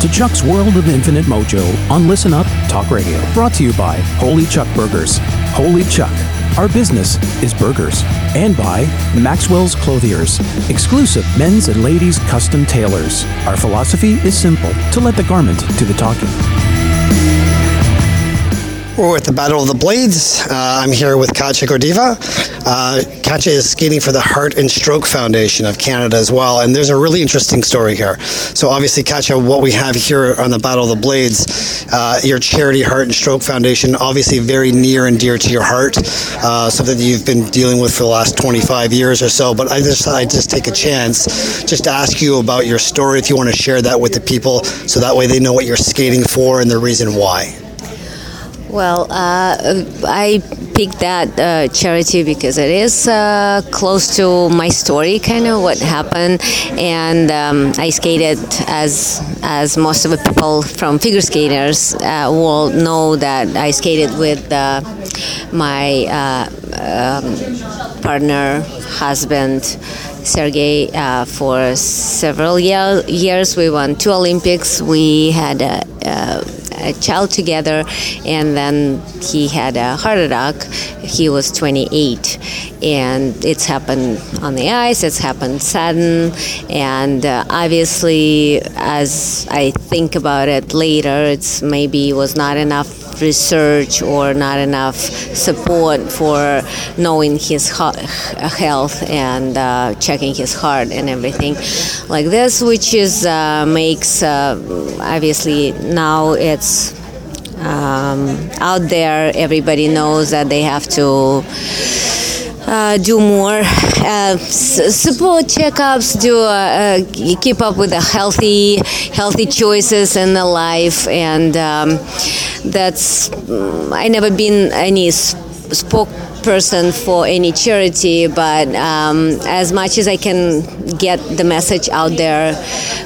to Chuck's World of Infinite Mojo on Listen Up Talk Radio. Brought to you by Holy Chuck Burgers. Holy Chuck. Our business is burgers. And by Maxwell's Clothiers, exclusive men's and ladies' custom tailors. Our philosophy is simple to let the garment do the talking. We're at the Battle of the Blades. Uh, I'm here with Katya Gordeeva. Uh, Katya is skating for the Heart and Stroke Foundation of Canada as well, and there's a really interesting story here. So, obviously, Katya, what we have here on the Battle of the Blades, uh, your charity Heart and Stroke Foundation, obviously very near and dear to your heart, uh, something that you've been dealing with for the last 25 years or so. But I just I just take a chance just to ask you about your story, if you want to share that with the people, so that way they know what you're skating for and the reason why. Well, uh, I picked that uh, charity because it is uh, close to my story, kind of what happened, and um, I skated as as most of the people from figure skaters uh, will know that I skated with uh, my uh, um, partner, husband. Sergey, uh, for several year, years, we won two Olympics. We had a, a a child together, and then he had a heart attack. He was 28, and it's happened on the ice. It's happened sudden, and uh, obviously, as I think about it later, it's maybe was not enough research or not enough support for knowing his health and uh, checking his heart and everything like this, which is uh, makes uh, obviously now it's um, out there. Everybody knows that they have to. Uh, do more. Uh, support checkups do uh, uh, keep up with the healthy healthy choices in the life. And um, that's mm, I never been any spokesperson for any charity, but um, as much as I can get the message out there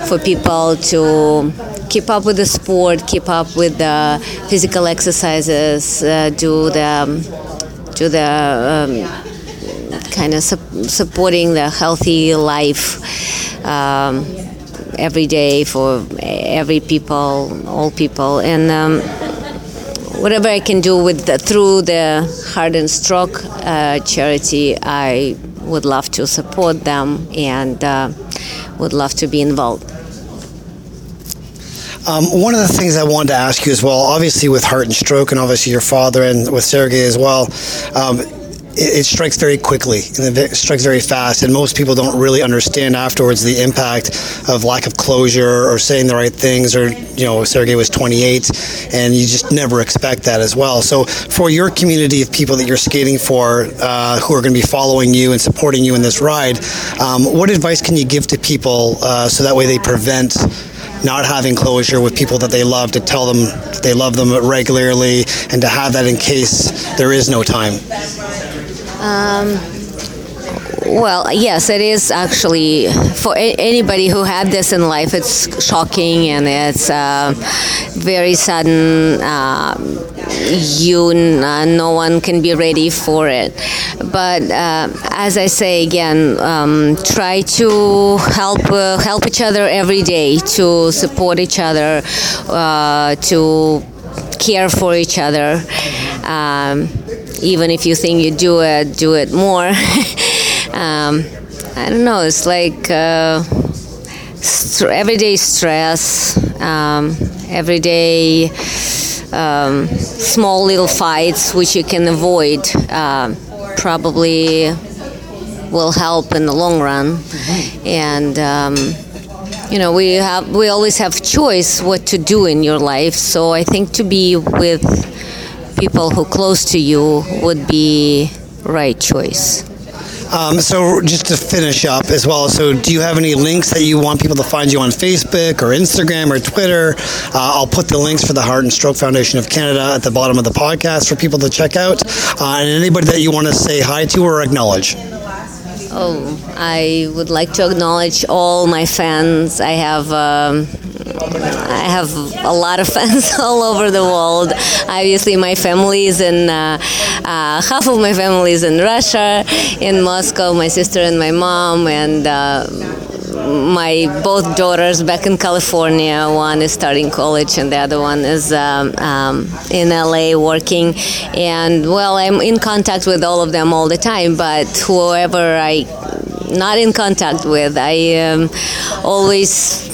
for people to keep up with the sport, keep up with the physical exercises, uh, do the do the um, kind of su- supporting the healthy life. Um, every day for every people, all people, and um, whatever I can do with the, through the Heart and Stroke uh, charity, I would love to support them and uh, would love to be involved. Um, one of the things I wanted to ask you as well, obviously with Heart and Stroke, and obviously your father and with Sergey as well. Um, it, it, strikes very quickly and it strikes very fast, and most people don't really understand afterwards the impact of lack of closure or saying the right things. Or you know, Sergey was 28, and you just never expect that as well. So, for your community of people that you're skating for, uh, who are going to be following you and supporting you in this ride, um, what advice can you give to people uh, so that way they prevent? not having closure with people that they love to tell them they love them regularly and to have that in case there is no time um, well, yes, it is actually for a- anybody who had this in life. It's shocking and it's uh, very sudden. Uh, you, uh, no one can be ready for it. But uh, as I say again, um, try to help uh, help each other every day, to support each other, uh, to care for each other. Um, even if you think you do it, do it more. um, I don't know. It's like uh, st- everyday stress, um, everyday um, small little fights which you can avoid. Uh, probably will help in the long run, and um, you know we have we always have choice what to do in your life. So I think to be with people who close to you would be right choice. Um, so just to finish up as well, so do you have any links that you want people to find you on Facebook or Instagram or Twitter? Uh, I'll put the links for the Heart and Stroke Foundation of Canada at the bottom of the podcast for people to check out. Uh, and anybody that you want to say hi to or acknowledge. Oh, I would like to acknowledge all my fans. I have um, I have a lot of fans all over the world. Obviously, my family is in uh, uh, half of my family is in Russia, in Moscow. My sister and my mom, and uh, my both daughters back in California. One is starting college, and the other one is um, um, in LA working. And well, I'm in contact with all of them all the time. But whoever I not in contact with, I um, always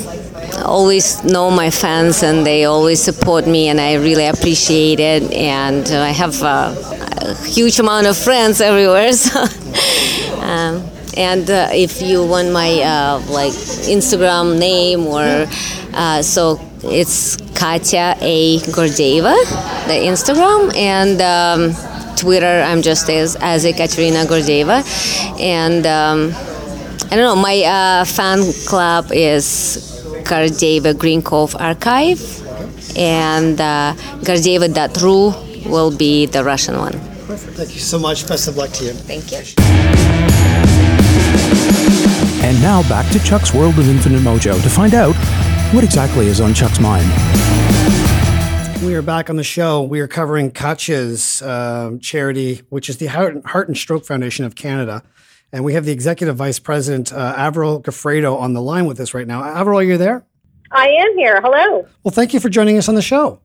always know my fans and they always support me and I really appreciate it and I have a, a huge amount of friends everywhere so, um, and uh, if you want my uh, like Instagram name or uh, so it's Katya A Gordeeva the Instagram and um, Twitter I'm just as as Ekaterina Gordeeva and um, I don't know my uh, fan club is Gordeeva Grinkov Archive, and uh, Gordeeva.ru will be the Russian one. Perfect. Thank you so much. Best of luck to you. Thank you. And now back to Chuck's World of Infinite Mojo to find out what exactly is on Chuck's mind. We are back on the show. We are covering Katya's um, charity, which is the Heart, Heart and Stroke Foundation of Canada. And we have the executive vice president, uh, Avril Gafredo, on the line with us right now. Avril, are you there? I am here. Hello. Well, thank you for joining us on the show.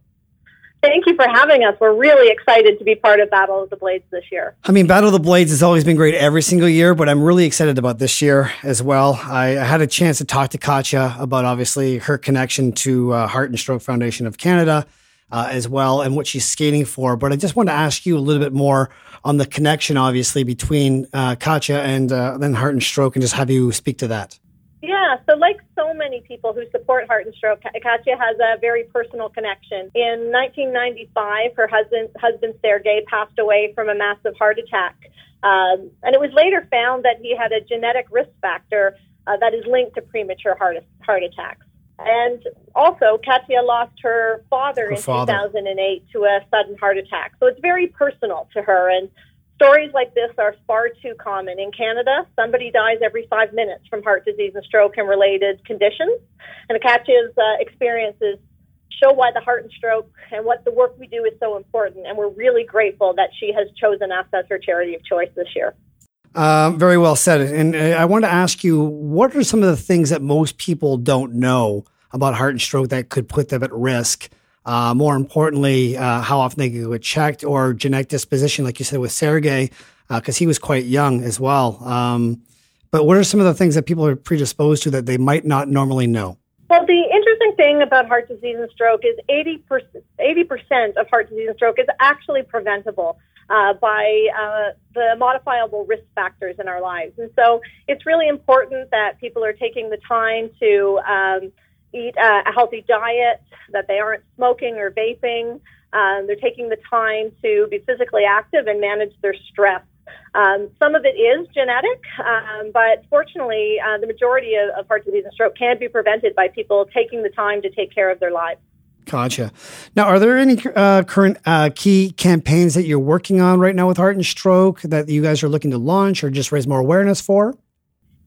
Thank you for having us. We're really excited to be part of Battle of the Blades this year. I mean, Battle of the Blades has always been great every single year, but I'm really excited about this year as well. I, I had a chance to talk to Katya about obviously her connection to uh, Heart and Stroke Foundation of Canada uh, as well and what she's skating for. But I just want to ask you a little bit more on the connection, obviously, between uh, Katya and uh, then Heart and Stroke, and just have you speak to that. Yeah, so like so many people who support Heart and Stroke, Katya has a very personal connection. In 1995, her husband, husband Sergei, passed away from a massive heart attack. Um, and it was later found that he had a genetic risk factor uh, that is linked to premature heart, heart attacks. And also, Katya lost her father Her in father. 2008 to a sudden heart attack. So it's very personal to her. And stories like this are far too common. In Canada, somebody dies every five minutes from heart disease and stroke and related conditions. And Katya's uh, experiences show why the heart and stroke and what the work we do is so important. And we're really grateful that she has chosen us as her charity of choice this year. Um, very well said. And uh, I want to ask you, what are some of the things that most people don't know about heart and stroke that could put them at risk? Uh, more importantly, uh, how often they get checked or genetic disposition, like you said with Sergey, because he was quite young as well. Um, but what are some of the things that people are predisposed to that they might not normally know? Well, the interesting thing about heart disease and stroke is 80%, 80% of heart disease and stroke is actually preventable uh, by uh, the modifiable risk factors in our lives. And so it's really important that people are taking the time to um, eat a, a healthy diet, that they aren't smoking or vaping. Um, they're taking the time to be physically active and manage their stress. Um, some of it is genetic, um, but fortunately, uh, the majority of, of heart disease and stroke can be prevented by people taking the time to take care of their lives. Gotcha. Now, are there any uh, current uh, key campaigns that you're working on right now with Heart and Stroke that you guys are looking to launch or just raise more awareness for?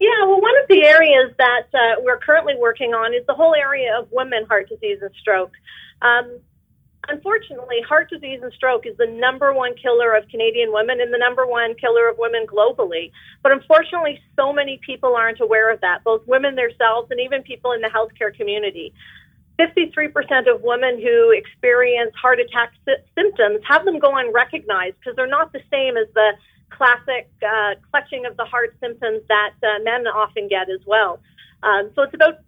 Yeah, well, the areas that uh, we're currently working on is the whole area of women heart disease and stroke. Um, unfortunately, heart disease and stroke is the number one killer of Canadian women and the number one killer of women globally. But unfortunately, so many people aren't aware of that, both women themselves and even people in the healthcare community. 53% of women who experience heart attack sy- symptoms have them go unrecognized because they're not the same as the classic uh, clutching of the heart symptoms that uh, men often get as well. Um, so it's about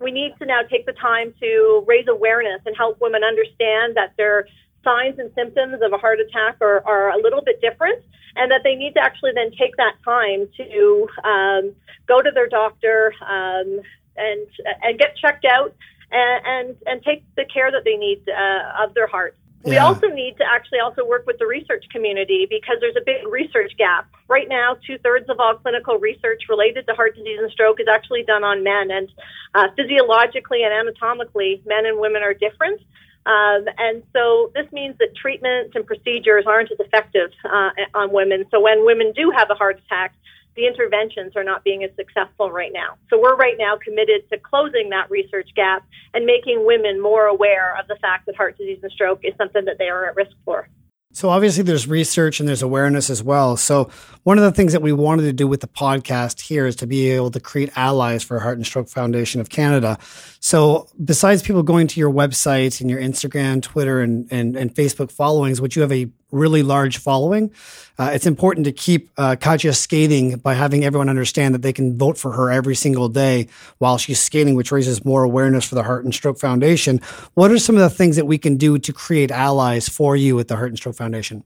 we need to now take the time to raise awareness and help women understand that their signs and symptoms of a heart attack are, are a little bit different and that they need to actually then take that time to um, go to their doctor um, and and get checked out and, and and take the care that they need uh, of their hearts. We Yeah. also need to actually also work with the research community because there's a big research gap. Right now, two thirds of all clinical research related to heart disease and stroke is actually done on men. And uh, physiologically and anatomically, men and women are different. Um, and so this means that treatments and procedures aren't as effective uh, on women. So when women do have a heart attack, the interventions are not being as successful right now. So we're right now committed to closing that research gap and making women more aware of the fact that heart disease and stroke is something that they are at risk for. So obviously there's research and there's awareness as well. So one of the things that we wanted to do with the podcast here is to be able to create allies for Heart and Stroke Foundation of Canada. So besides people going to your website and your Instagram, Twitter, and, and, and Facebook followings, which you have a really large following, uh, it's important to keep uh, Katya skating by having everyone understand that they can vote for her every single day while she's skating, which raises more awareness for the Heart and Stroke Foundation. What are some of the things that we can do to create allies for you at the Heart and Stroke Foundation?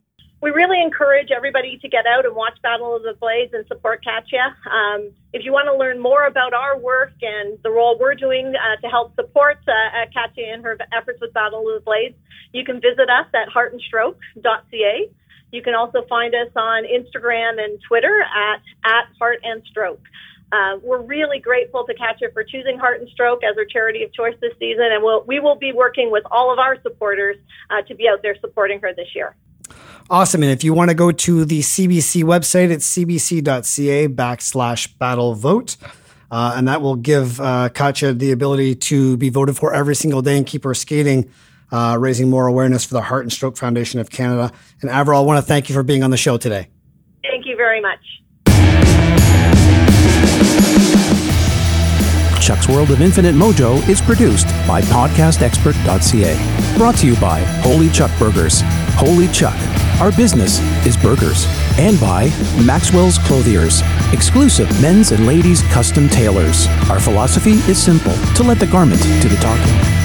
Encourage everybody to get out and watch Battle of the Blades and support Katya. Um, if you want to learn more about our work and the role we're doing uh, to help support uh, Katya in her efforts with Battle of the Blades, you can visit us at heartandstroke.ca. You can also find us on Instagram and Twitter at, at Heart and Stroke. Uh, we're really grateful to Katya for choosing Heart and Stroke as her charity of choice this season, and we'll, we will be working with all of our supporters uh, to be out there supporting her this year. Awesome. And if you want to go to the CBC website, it's cbc.ca backslash battle vote. Uh, and that will give uh, Katya the ability to be voted for every single day and keep her skating, uh, raising more awareness for the Heart and Stroke Foundation of Canada. And Avril, I want to thank you for being on the show today. Thank you very much. Chuck's World of Infinite Mojo is produced by podcastexpert.ca. Brought to you by Holy Chuck Burgers. Holy Chuck. Our business is burgers. And by Maxwell's Clothiers. Exclusive men's and ladies' custom tailors. Our philosophy is simple to let the garment do the talking.